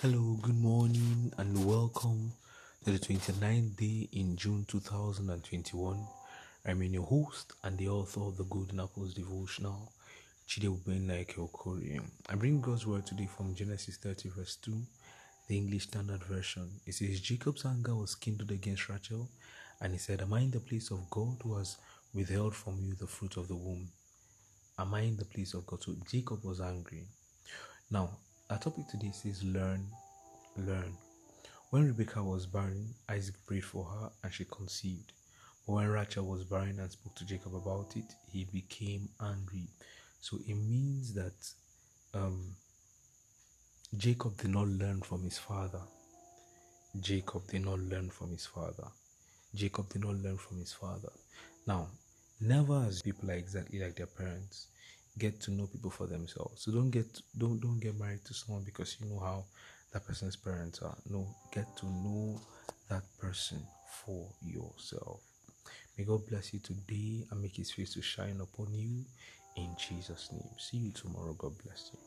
Hello, good morning, and welcome to the 29th day in June 2021. I'm your host and the author of the Golden Apples devotional, Chidewben Like Okori. I bring God's word today from Genesis 30, verse 2, the English Standard Version. It says, Jacob's anger was kindled against Rachel, and he said, Am I in the place of God who has withheld from you the fruit of the womb? Am I in the place of God? So Jacob was angry. Now, our topic today says learn, learn. When Rebecca was barren, Isaac prayed for her and she conceived. But when Rachel was barren and spoke to Jacob about it, he became angry. So it means that um, Jacob did not learn from his father. Jacob did not learn from his father. Jacob did not learn from his father. Now, never as people are exactly like their parents get to know people for themselves. So don't get don't don't get married to someone because you know how that person's parents are. No, get to know that person for yourself. May God bless you today and make his face to shine upon you in Jesus' name. See you tomorrow. God bless you.